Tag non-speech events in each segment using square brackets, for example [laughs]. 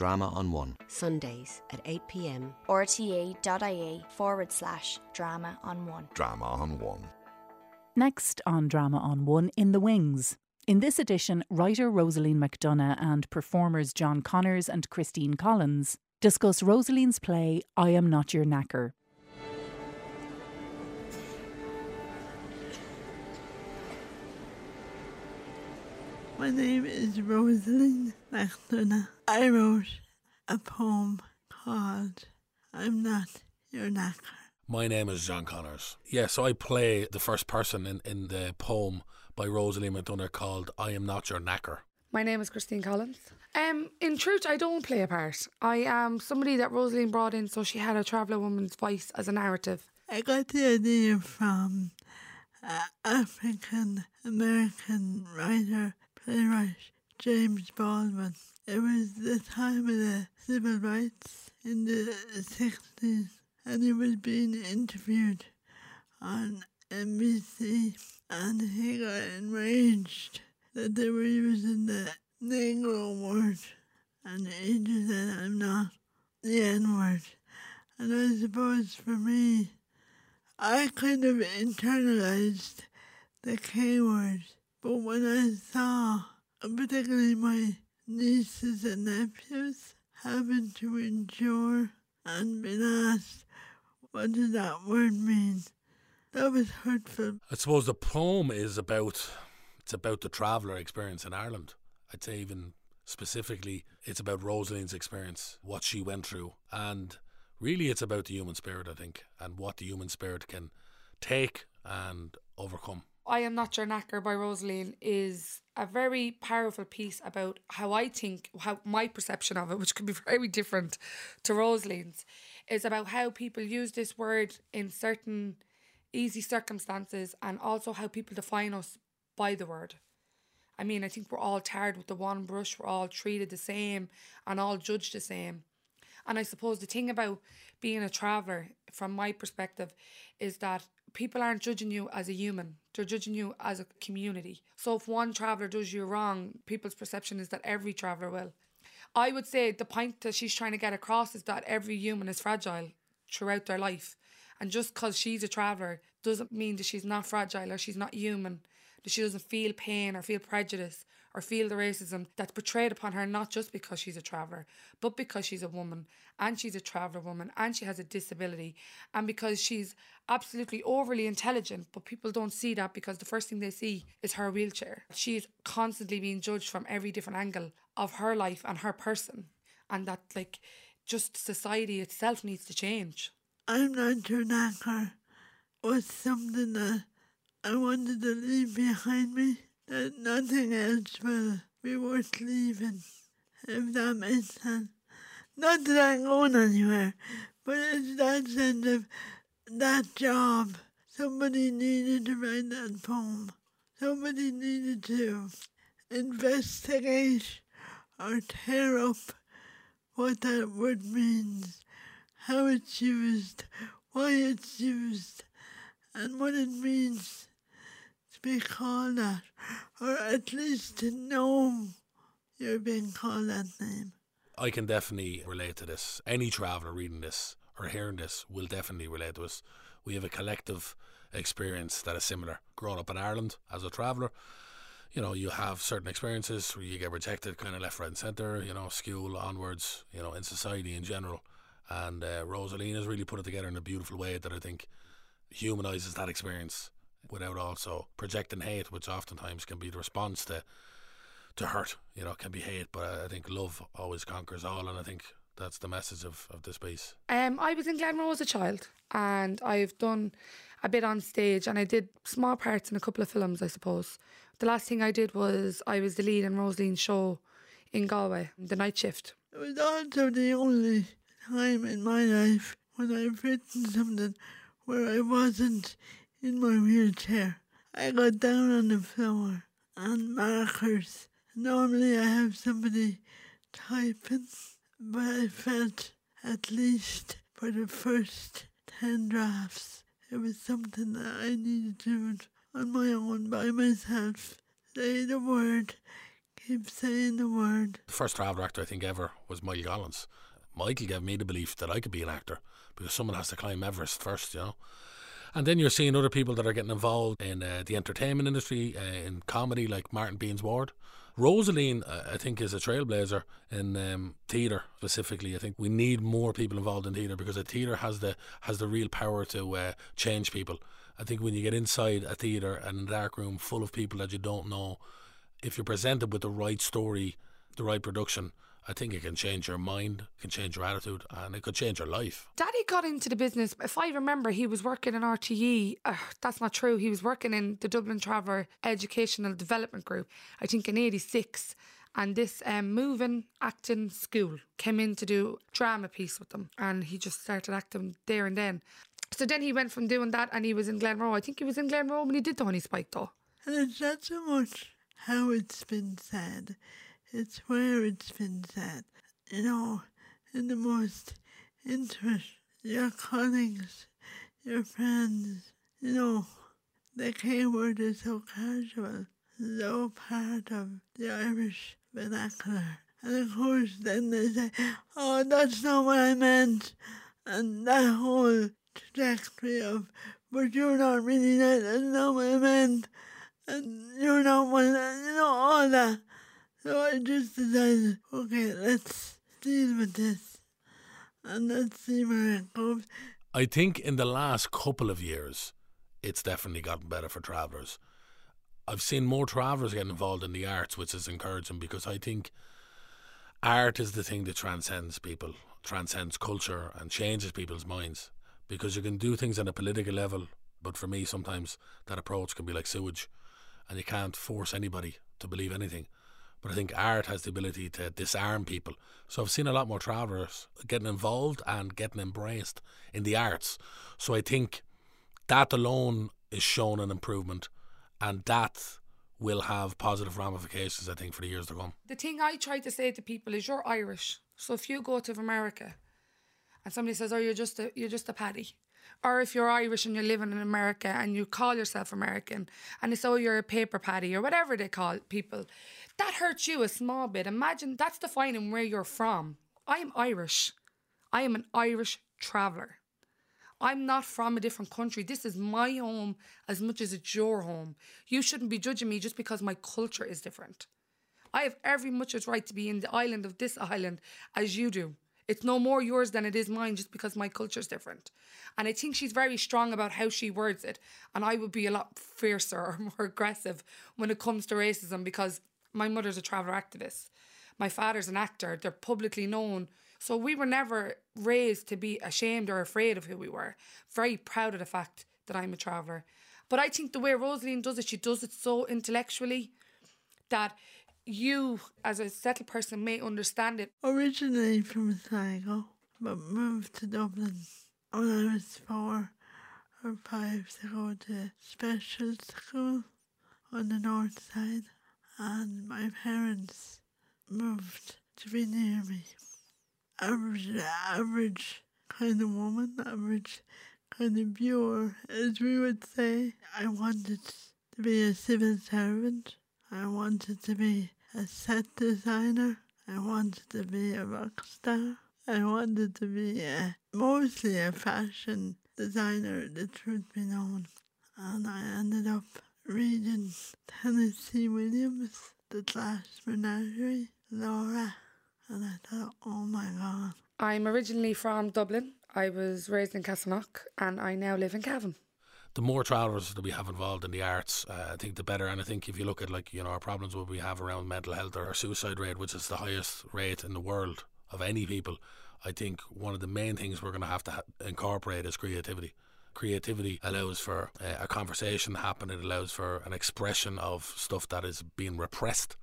Drama on One. Sundays at 8pm. rte.ie forward slash drama on one. Drama on One. Next on Drama on One in the Wings. In this edition, writer Rosaleen McDonagh and performers John Connors and Christine Collins discuss Rosaleen's play I Am Not Your Knacker. My name is Rosaleen McDonagh. I wrote a poem called I'm Not Your Knacker. My name is John Connors. Yeah, so I play the first person in, in the poem by Rosaleen McDonagh called I Am Not Your Knacker. My name is Christine Collins. Um, in truth, I don't play a part. I am somebody that Rosaleen brought in so she had a traveller woman's voice as a narrative. I got the idea from uh, African American writer playwright James Baldwin. It was the time of the civil rights in the 60s, and he was being interviewed on NBC, and he got enraged that they were using the Negro word, and he just said, I'm not the N word. And I suppose for me, I kind of internalized the K word. But when I saw, particularly my nieces and nephews, having to endure and been asked, what does that word mean? That was hurtful. I suppose the poem is about it's about the traveller experience in Ireland. I'd say even specifically it's about Rosaleen's experience, what she went through, and really it's about the human spirit, I think, and what the human spirit can take and overcome. I Am Not Your Knacker by Rosaleen is a very powerful piece about how I think, how my perception of it, which could be [laughs] very different to Rosaleen's, is about how people use this word in certain easy circumstances and also how people define us by the word. I mean, I think we're all tarred with the one brush, we're all treated the same and all judged the same. And I suppose the thing about being a traveller, from my perspective, is that people aren't judging you as a human, they're judging you as a community. So if one traveller does you wrong, people's perception is that every traveller will. I would say the point that she's trying to get across is that every human is fragile throughout their life. And just because she's a traveller doesn't mean that she's not fragile or she's not human, that she doesn't feel pain or feel prejudice or feel the racism that's portrayed upon her not just because she's a traveller, but because she's a woman and she's a traveller woman and she has a disability and because she's absolutely overly intelligent, but people don't see that because the first thing they see is her wheelchair. She's constantly being judged from every different angle of her life and her person. And that like just society itself needs to change. I'm not your knacker was something that I wanted to leave behind me, that nothing else will be worth leaving, if that makes sense. Not that I'm going anywhere, but it's that sense of that job. Somebody needed to write that poem. Somebody needed to investigate or tear up what that word means, how it's used, why it's used, and what it means be called that, or at least to know you're being called that name. I can definitely relate to this. Any traveller reading this or hearing this will definitely relate to us. We have a collective experience that is similar. Growing up in Ireland as a traveller, you know, you have certain experiences where you get rejected kind of left, right, and centre, you know, school onwards, you know, in society in general. And uh, has really put it together in a beautiful way that I think humanises that experience without also projecting hate, which oftentimes can be the response to to hurt. You know, can be hate, but I think love always conquers all, and I think that's the message of, of this piece. Um, I was in Glenroe as a child, and I've done a bit on stage, and I did small parts in a couple of films, I suppose. The last thing I did was I was the lead in Rosaleen's show in Galway, The Night Shift. It was also the only time in my life when I've written something where I wasn't in my wheelchair. I got down on the floor on markers. Normally I have somebody typing, but I felt at least for the first 10 drafts it was something that I needed to do on my own by myself. Say the word, keep saying the word. The first traveller actor I think ever was Michael Collins. Michael gave me the belief that I could be an actor because someone has to climb Everest first, you know. And then you're seeing other people that are getting involved in uh, the entertainment industry, uh, in comedy, like Martin Beanz Warde. Rosaleen, uh, I think, is a trailblazer in um, theatre specifically. I think we need more people involved in theatre because a theatre has the has the real power to uh, change people. I think when you get inside a theatre and a dark room full of people that you don't know, if you're presented with the right story, the right production, I think it can change your mind, it can change your attitude, and it could change your life. Daddy got into the business. If I remember, he was working in RTE. Uh, that's not true. He was working in the Dublin Traveller Educational Development Group, I think in 86. And this um, moving acting school came in to do drama piece with them. And he just started acting there and then. So then he went from doing that and he was in Glenroe. I think he was in Glenroe when he did the Honey Spike though. And it's not so much how it's been said, it's where it's been said. You know, in the most interest, your colleagues, your friends, you know, the K word is so casual, so part of the Irish vernacular. And of course, then they say, oh, that's not what I meant. And that whole trajectory of, but you're not really that, that's not what I meant. And you're not one, you know, all that. So I just decided, okay, let's deal with this. And let's see where it goes. I think in the last couple of years, it's definitely gotten better for travellers. I've seen more travellers get involved in the arts, which is encouraging because I think art is the thing that transcends people, transcends culture, and changes people's minds. Because you can do things on a political level, but for me, sometimes that approach can be like sewage, and you can't force anybody to believe anything. But I think art has the ability to disarm people. So I've seen a lot more travellers getting involved and getting embraced in the arts. So I think that alone is shown an improvement, and that will have positive ramifications, I think, for the years to come. The thing I try to say to people is you're Irish. So if you go to America and somebody says, Oh, you're just a you're just a paddy. Or if you're Irish and you're living in America and you call yourself American and it's oh you're a paper paddy or whatever they call people, that hurts you a small bit. Imagine that's defining where you're from. I'm Irish. I am an Irish traveller. I'm not from a different country. This is my home as much as it's your home. You shouldn't be judging me just because my culture is different. I have every much as right to be in the island of this island as you do. It's no more yours than it is mine just because my culture's different. And I think she's very strong about how she words it. And I would be a lot fiercer [laughs] or more aggressive when it comes to racism because my mother's a traveller activist. My father's an actor. They're publicly known. So we were never raised to be ashamed or afraid of who we were. Very proud of the fact that I'm a traveller. But I think the way Rosaleen does it, she does it so intellectually that you, as a settled person, may understand it. Originally from Sligo, but moved to Dublin when I was four or five to go to special school on the north side. And my parents moved to be near me. Average, average kind of woman, average kind of viewer, as we would say. I wanted to be a civil servant. I wanted to be a set designer. I wanted to be a rock star. I wanted to be a, mostly a fashion designer, the truth be known. And I ended up reading Tennessee Williams, The Glass Menagerie, Laura, and I thought, oh my god. I'm originally from Dublin. I was raised in Castleknock and I now live in Cavan. the more travellers that we have involved in the arts, uh, I think the better. And I think if you look at like you know our problems what we have around mental health or our suicide rate, which is the highest rate in the world of any people, I think one of the main things we're going to have to ha- incorporate is creativity. Creativity allows for uh, a conversation to happen. It allows for an expression of stuff that is being repressed.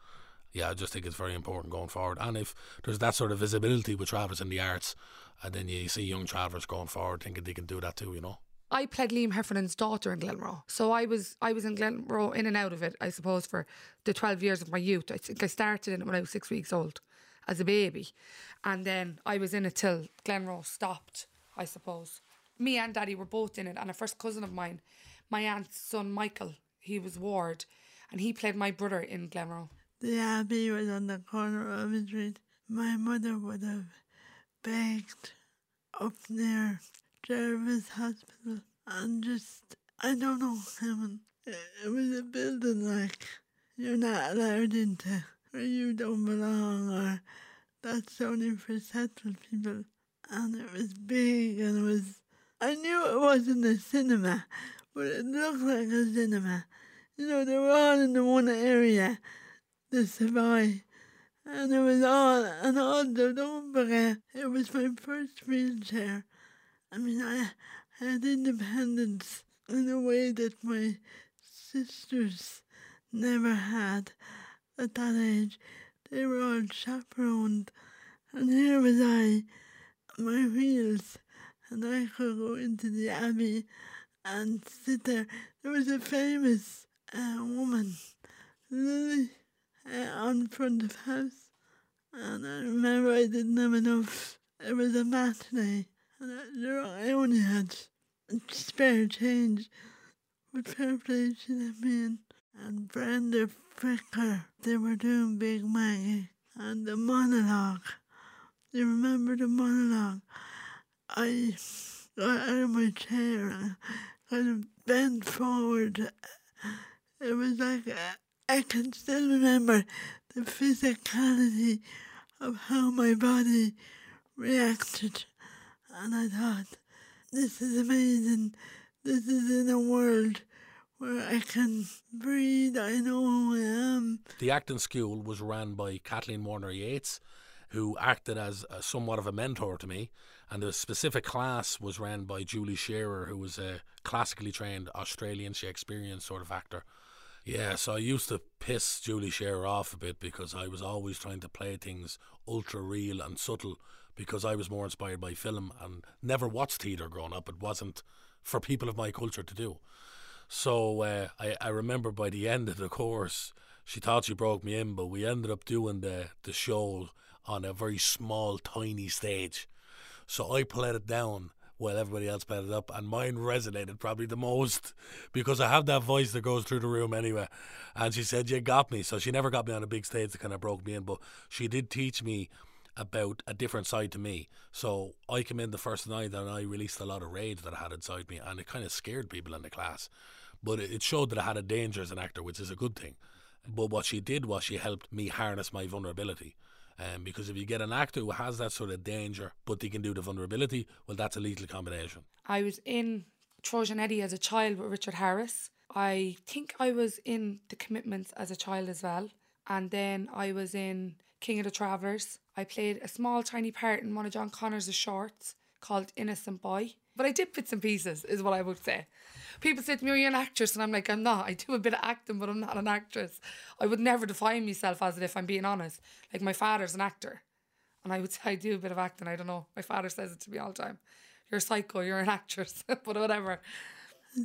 Yeah, I just think it's very important going forward. And if there's that sort of visibility with travellers in the arts, and then you see young travellers going forward thinking they can do that too, you know. I played Liam Heffernan's daughter in Glenroe. So I was I was in Glenroe in and out of it, I suppose, for the 12 years of my youth. I think I started in it when I was six weeks old as a baby. And then I was in it till Glenroe stopped, I suppose. Me and Daddy were both in it. And a first cousin of mine, my aunt's son Michael, he was Ward, and he played my brother in Glenroe. the abbey was on the corner of the street, my mother would have begged up near Jervis Hospital and just, I don't know, Helen, it was a building like you're not allowed into or you don't belong or that's only for settled people. And it was big and it was, I knew it wasn't a cinema, but it looked like a cinema. You know, they were all in the one area, the Savoy. And it was all, and also don't forget, it was my first wheelchair. I mean, I had independence in a way that my sisters never had at that age. They were all chaperoned, and here was I, my wheels, and I could go into the abbey and sit there. There was a famous uh, woman, Lily, uh, on front of house, and I remember I didn't have enough. It was a matinee, and I, I only had spare change, but fair play me in. And Brenda Fricker, they were doing Big Maggie, and the monologue. You remember the monologue? I got out of my chair and kind of bent forward. It was like uh, I can still remember the physicality of how my body reacted, and I thought, this is amazing. This is in a world where I can breathe. I know who I am. The acting school was ran by Kathleen Warner Yates, who acted as a, somewhat of a mentor to me. And the specific class was ran by Julie Shearer, who was a classically trained Australian Shakespearean sort of actor. Yeah, so I used to piss Julie Shearer off a bit because I was always trying to play things ultra real and subtle because I was more inspired by film and never watched theatre growing up. It wasn't for people of my culture to do. So uh, I, I remember by the end of the course, she thought she broke me in, but we ended up doing the, the show on a very small, tiny stage. So I played it down while everybody else played it up, and mine resonated probably the most because I have that voice that goes through the room anyway. And she said, You got me. So she never got me on a big stage that kind of broke me in, but she did teach me about a different side to me. So I came in the first night and I released a lot of rage that I had inside me, and it kind of scared people in the class but it showed that I had a danger as an actor, which is a good thing. But what she did was she helped me harness my vulnerability. Um, because if you get an actor who has that sort of danger, but they can do the vulnerability, well, that's a lethal combination. I was in Trojan Eddie as a child with Richard Harris. I think I was in The Commitments as a child as well. And then I was in King of the Travellers. I played a small, tiny part in one of John Connors' shorts called Innocent Boy. But I did bits and pieces, is what I would say. People say to me, oh, Are you an actress? And I'm like, I'm not. I do a bit of acting, but I'm not an actress. I would never define myself as it if I'm being honest. Like, my father's an actor. And I would say I do a bit of acting. I don't know. My father says it to me all the time. You're a psycho, you're an actress, [laughs] but whatever.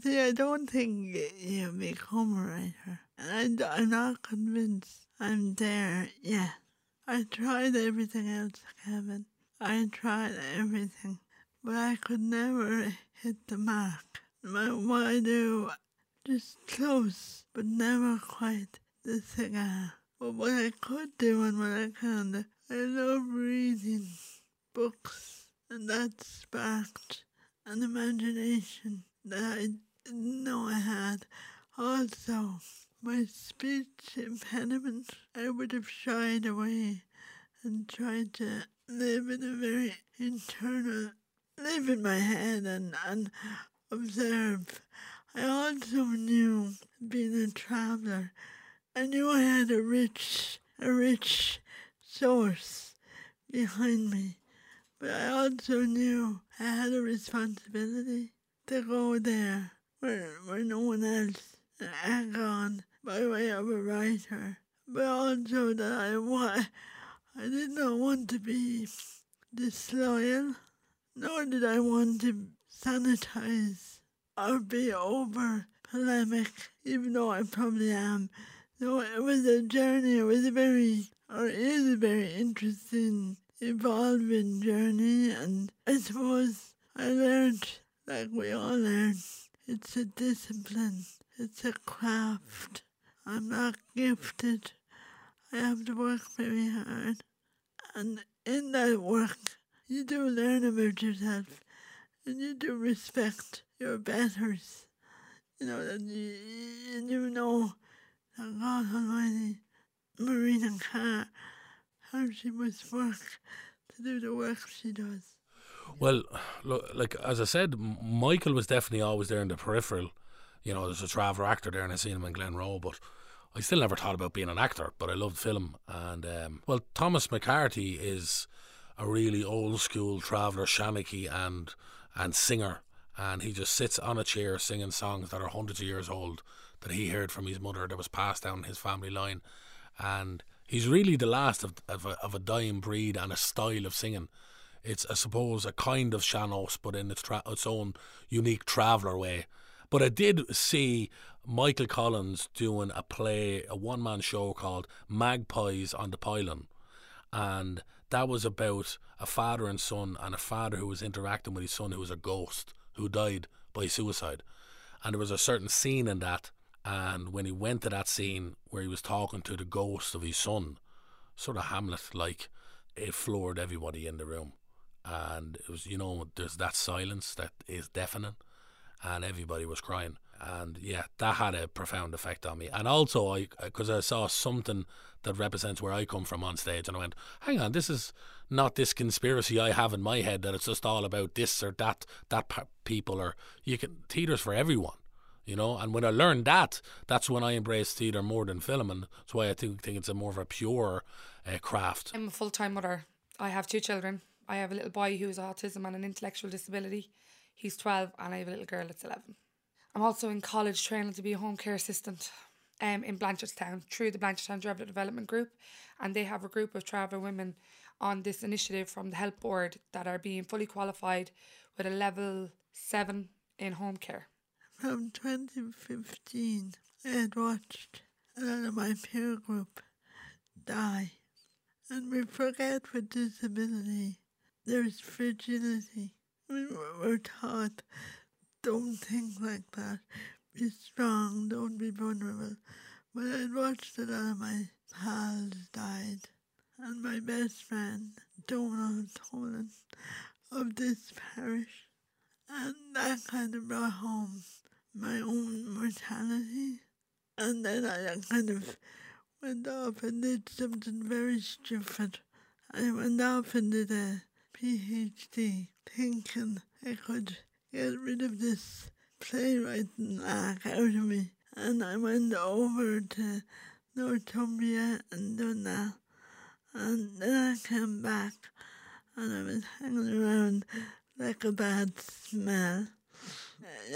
See, I don't think you become a writer. And I, I'm not convinced I'm there yet. I tried everything else, Kevin. I tried everything but I could never hit the mark. My, what I do, just close, but never quite the cigar. But what I could do and what I can, I love reading books, and that sparked an imagination that I didn't know I had. Also, my speech impediment, I would have shied away and tried to live in a very internal live in my head and, and observe. I also knew, being a traveller, I knew I had a rich, a rich source behind me. But I also knew I had a responsibility to go there where, where no one else had gone by way of a writer. But also that I, wa- I did not want to be disloyal nor did I want to sanitize or be over polemic, even though I probably am. So it was a journey, it was a very, or is a very interesting, evolving journey, and I suppose I learned, like we all learn, it's a discipline, it's a craft. I'm not gifted. I have to work very hard. And in that work, you do learn about yourself and you do respect your betters. You know, that you, you know that God Almighty, Marina Carr, how she must work to do the work she does. Well, look, like as I said, Michael was definitely always there in the peripheral. You know, there's a traveller actor there, and I seen him in Glenroe, but I still never thought about being an actor. But I loved film, and um, well, Thomas McCarthy is a really old school traveller, shanachie and and singer, and he just sits on a chair singing songs that are hundreds of years old that he heard from his mother that was passed down his family line, and he's really the last of of a, of a dying breed and a style of singing. It's I suppose a kind of sean-nós, but in its tra- its own unique traveller way. But I did see Michael Collins doing a play, a one man show called Magpies on the Pylon. And that was about a father and son, and a father who was interacting with his son who was a ghost who died by suicide. And there was a certain scene in that. And when he went to that scene where he was talking to the ghost of his son, sort of Hamlet like, it floored everybody in the room. And it was, you know, there's that silence that is deafening, and everybody was crying and yeah, that had a profound effect on me. And also, I because I saw something that represents where I come from on stage, and I went, "Hang on, this is not this conspiracy I have in my head that it's just all about this or that that people or you can theatre's for everyone." You know, and when I learned that, that's when I embraced theatre more than film, and that's why I think think it's a more of a pure uh, craft. I'm a full time mother. I have two children. I have a little boy who has autism and an intellectual disability. He's 12, and I have a little girl that's 11. I'm also in college training to be a home care assistant um, in Blanchardstown through the Blanchardstown Traveller Development Group. And they have a group of traveller women on this initiative from the Help Board that are being fully qualified with a level 7 in home care. From 2015, I had watched a lot of my peer group die. And we forget with disability, there's fragility. We were taught don't think like that. Be strong, don't be vulnerable. But I'd watched a lot of my pals died. And my best friend, Donal Toolan, of this parish. And that kind of brought home my own mortality. And then I kind of went off and did something very stupid. I went off and did a PhD thinking I could get rid of this playwriting lack out of me. And I went over to Northumbria and done that. And then I came back and I was hanging around like a bad smell.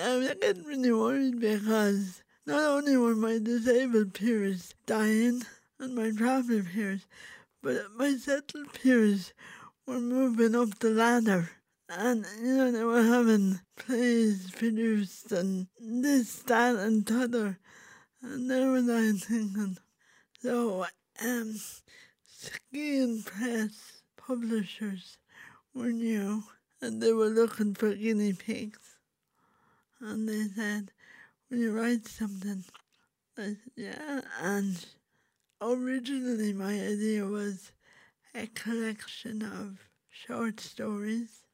I was getting really worried because not only were my disabled peers dying and my traveller peers, but my settled peers were moving up the ladder. And, you know, they were having plays produced and this, that, and t'other. And there was I thinking, so, um, Skein Press publishers were new and they were looking for guinea pigs. And they said, Will you write something? I said, Yeah. And originally my idea was a collection of short stories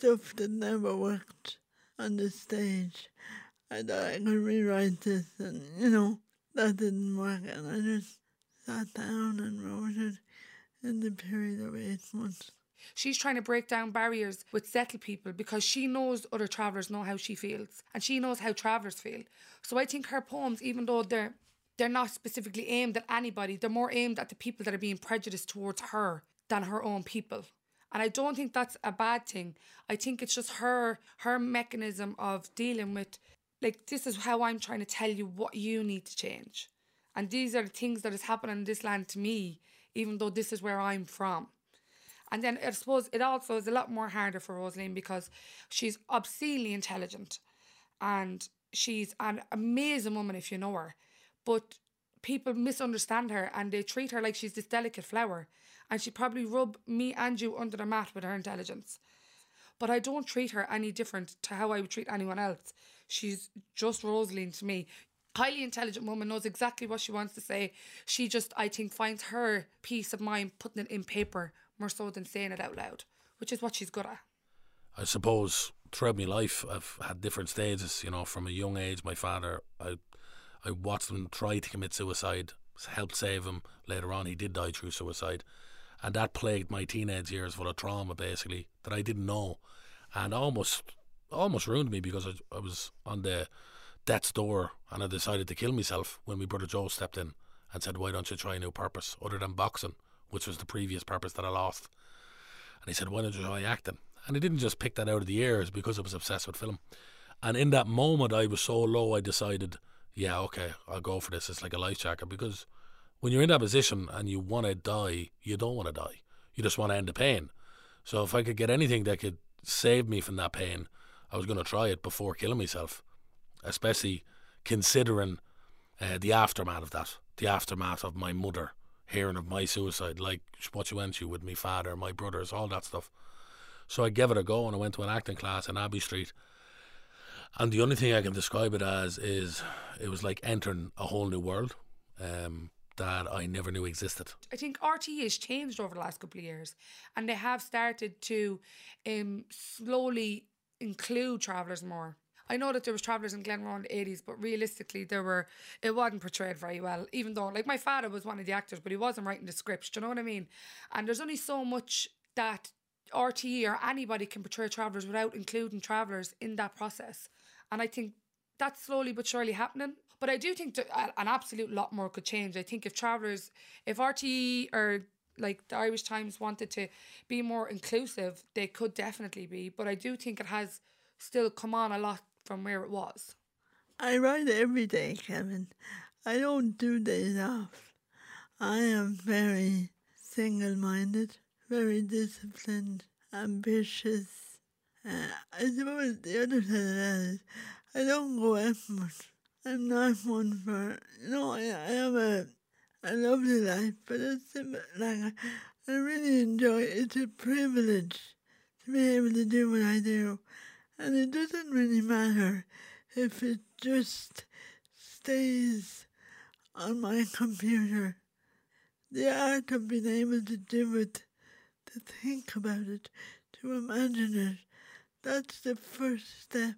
stuff that never worked on the stage. I thought I could rewrite this, and you know, that didn't work, and I just sat down and wrote it in the period of eight months. She's trying to break down barriers with settled people because she knows other travellers know how she feels and she knows how travellers feel. So I think her poems, even though they're they're not specifically aimed at anybody, they're more aimed at the people that are being prejudiced towards her than her own people. And I don't think that's a bad thing. I think it's just her her mechanism of dealing with like this is how I'm trying to tell you what you need to change. And these are the things that is happening in this land to me, even though this is where I'm from. And then I suppose it also is a lot more harder for Rosaleen because she's obscenely intelligent and she's an amazing woman if you know her. But people misunderstand her and they treat her like she's this delicate flower and she'd probably rub me and you under the mat with her intelligence. But I don't treat her any different to how I would treat anyone else. She's just Rosaleen to me. highly intelligent woman knows exactly what she wants to say. She just, I think, finds her peace of mind putting it in paper more so than saying it out loud, which is what she's good at. I suppose throughout my life, I've had different stages. You know, from a young age, my father, I, I watched him try to commit suicide, helped save him. Later on, he did die through suicide, and that plagued my teenage years full of trauma, basically that I didn't know, and almost, almost ruined me because I, I was on the death's door, and I decided to kill myself when my brother Joe stepped in and said, "Why don't you try a new purpose other than boxing, which was the previous purpose that I lost?" And he said, "Why don't you try acting?" And he didn't just pick that out of the air because I was obsessed with film. And in that moment, I was so low, I decided, yeah, okay, I'll go for this. It's like a life jacket because when you're in that position and you want to die, you don't want to die. You just want to end the pain. So if I could get anything that could save me from that pain, I was going to try it before killing myself, especially considering uh, the aftermath of that, the aftermath of my mother hearing of my suicide, like what she went through with my father, my brothers, all that stuff. So I gave it a go and I went to an acting class in Abbey Street. And the only thing I can describe it as is it was like entering a whole new world um, that I never knew existed. I think RTE has changed over the last couple of years, and they have started to um, slowly include travellers more. I know that there was travellers in Glenroe in the eighties, but realistically, there were it wasn't portrayed very well. Even though, like my father was one of the actors, but he wasn't writing the scripts. Do you know what I mean? And there's only so much that RTE or anybody can portray travellers without including travellers in that process. And I think that's slowly but surely happening. But I do think an absolute lot more could change. I think if travellers, if RTE or like the Irish Times wanted to be more inclusive, they could definitely be. But I do think it has still come on a lot from where it was. I write every day, Kevin. I don't do days off. I am very single minded very disciplined, ambitious. Uh, I suppose the other side of that is I don't go out much. I'm not one for, you know, I, I have a, a lovely life, but it's like I, really enjoy it. It's a privilege to be able to do what I do. And it doesn't really matter if it just stays on my [laughs] computer. The art of being able to do it to think about it, to imagine it. That's the first step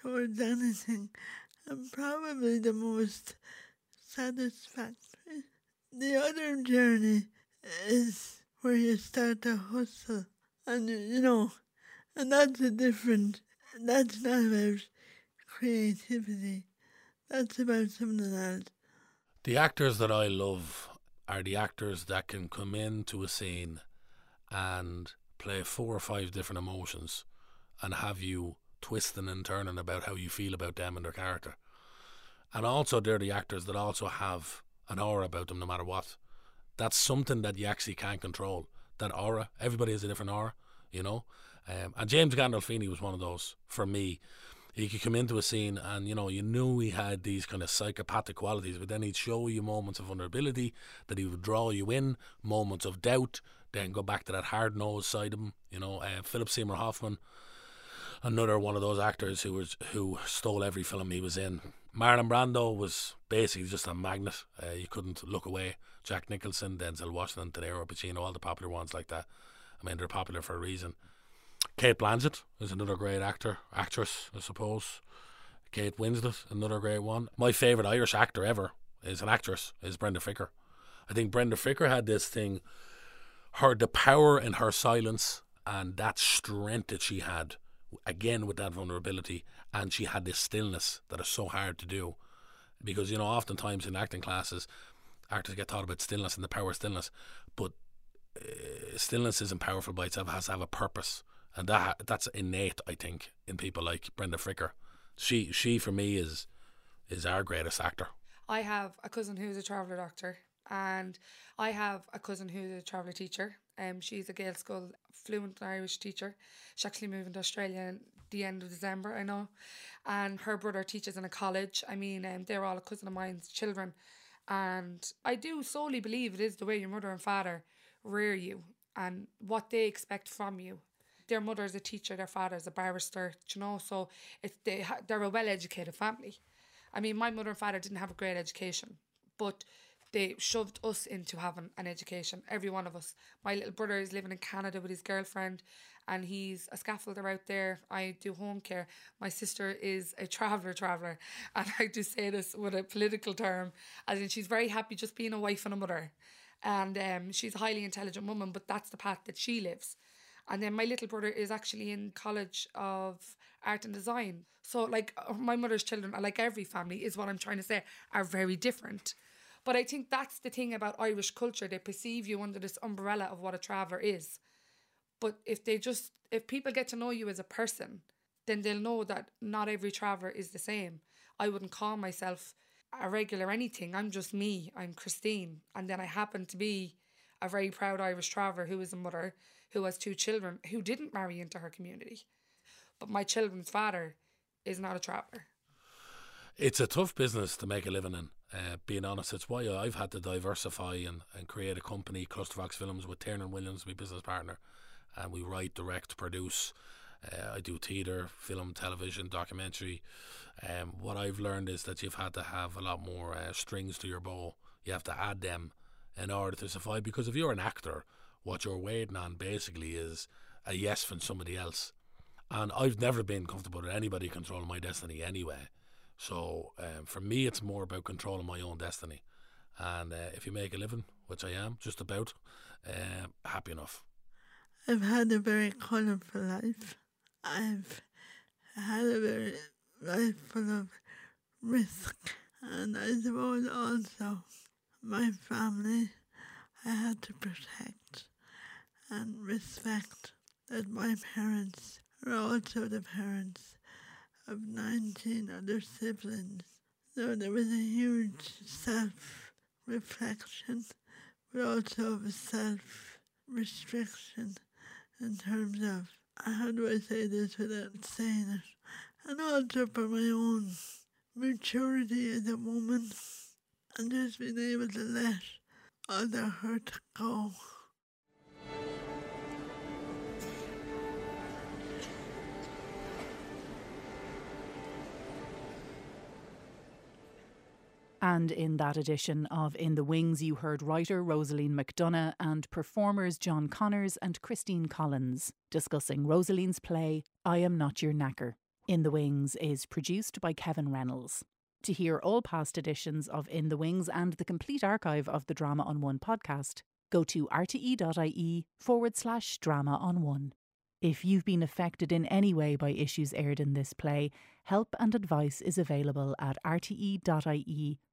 towards anything, and probably the most satisfactory. The other journey is where you start to hustle, and you know, and that's a different. That's not about creativity. That's about something else. The actors that I love are the actors that can come into a scene and play four or five different emotions and have you twisting and turning about how you feel about them and their character. And also, they're the actors that also have an aura about them no matter what. That's something that you actually can't control. That aura. Everybody has a different aura, you know. Um, and James Gandolfini was one of those for me. He could come into a scene and, you know, you knew he had these kind of psychopathic qualities, but then he'd show you moments of vulnerability, that he would draw you in, moments of doubt, then go back to that hard nosed side of him. You know, uh, Philip Seymour Hoffman, another one of those actors who was who stole every film he was in. Marlon Brando was basically just a magnet. Uh, you couldn't look away. Jack Nicholson, Denzel Washington, De Niro, Pacino, all the popular ones like that. I mean, they're popular for a reason. Cate Blanchett is another great actor, actress, I suppose. Kate Winslet, another great one. My favourite Irish actor ever is an actress, is Brenda Fricker. I think Brenda Fricker had this thing her the power in her silence and that strength that she had again with that vulnerability and she had this stillness that is so hard to do. Because you know oftentimes in acting classes actors get taught about stillness and the power of stillness but uh, stillness isn't powerful by itself it has to have a purpose. And that that's innate I think in people like Brenda Fricker. She she for me is is our greatest actor. I have a cousin who's a traveller doctor and I have a cousin who's a traveller teacher. Um, she's a Gaelic school fluent Irish teacher. She's actually moving to Australia in the end of December, I know. And her brother teaches in a college. I mean, um, they're all a cousin of mine's children. And I do solely believe it is the way your mother and father rear you and what they expect from you. Their mother is a teacher, their father is a barrister, you know, so it's they, they're a well educated family I mean, my mother and father didn't have a great education, but they shoved us into having an education, every one of us. My little brother is living in Canada with his girlfriend and he's a scaffolder out there. I do home care. My sister is a traveller, traveller. [laughs] And I do say this with a political term, as in she's very happy just being a wife and a mother. And um, she's a highly intelligent woman, but that's the path that she lives. And then my little brother is actually in College of Art and Design. So, like, uh, my mother's children, like every family, is what I'm trying to say, are very different. But I think that's the thing about Irish culture. They perceive you under this umbrella of what a traveller is. But if they just, if people get to know you as a person, then they'll know that not every traveller is the same. I wouldn't call myself a regular anything. I'm just me. I'm Christine. And then I happen to be a very proud Irish traveller who is a mother who has two children who didn't marry into her community. But my children's father is not a traveller. It's a tough business to make a living in. Uh, being honest, it's why I've had to diversify and, and create a company, Clusterfox Films, with Tiernan Williams, my business partner, and we write, direct, produce. Uh, I do theatre, film, television, documentary. Um, what I've learned is that you've had to have a lot more uh, strings to your bow. You have to add them in order to survive. Because if you're an actor, what you're waiting on basically is a yes from somebody else. And I've never been comfortable with anybody controlling my destiny anyway. So um, for me, it's more about controlling my own destiny. And uh, if you make a living, which I am, just about, uh, happy enough. I've had a very colourful life. I've had a very life full of risk, and I suppose also my family I had to protect and respect that my parents were also the parents of 19 other siblings. So there was a huge self reflection, but also a self restriction in terms of how do I say this without saying it, and also for my own maturity as a woman and just being able to let other hurt go. And in that edition of In the Wings, you heard writer Rosaleen McDonagh and performers John Connors and Christine Collins discussing Rosaleen's play I Am Not Your Knacker. In the Wings is produced by Kevin Reynolds. To hear all past editions of In the Wings and the complete archive of the Drama on One podcast, go to rte.ie forward slash drama on one. If you've been affected in any way by issues aired in this play, help and advice is available at rte.ie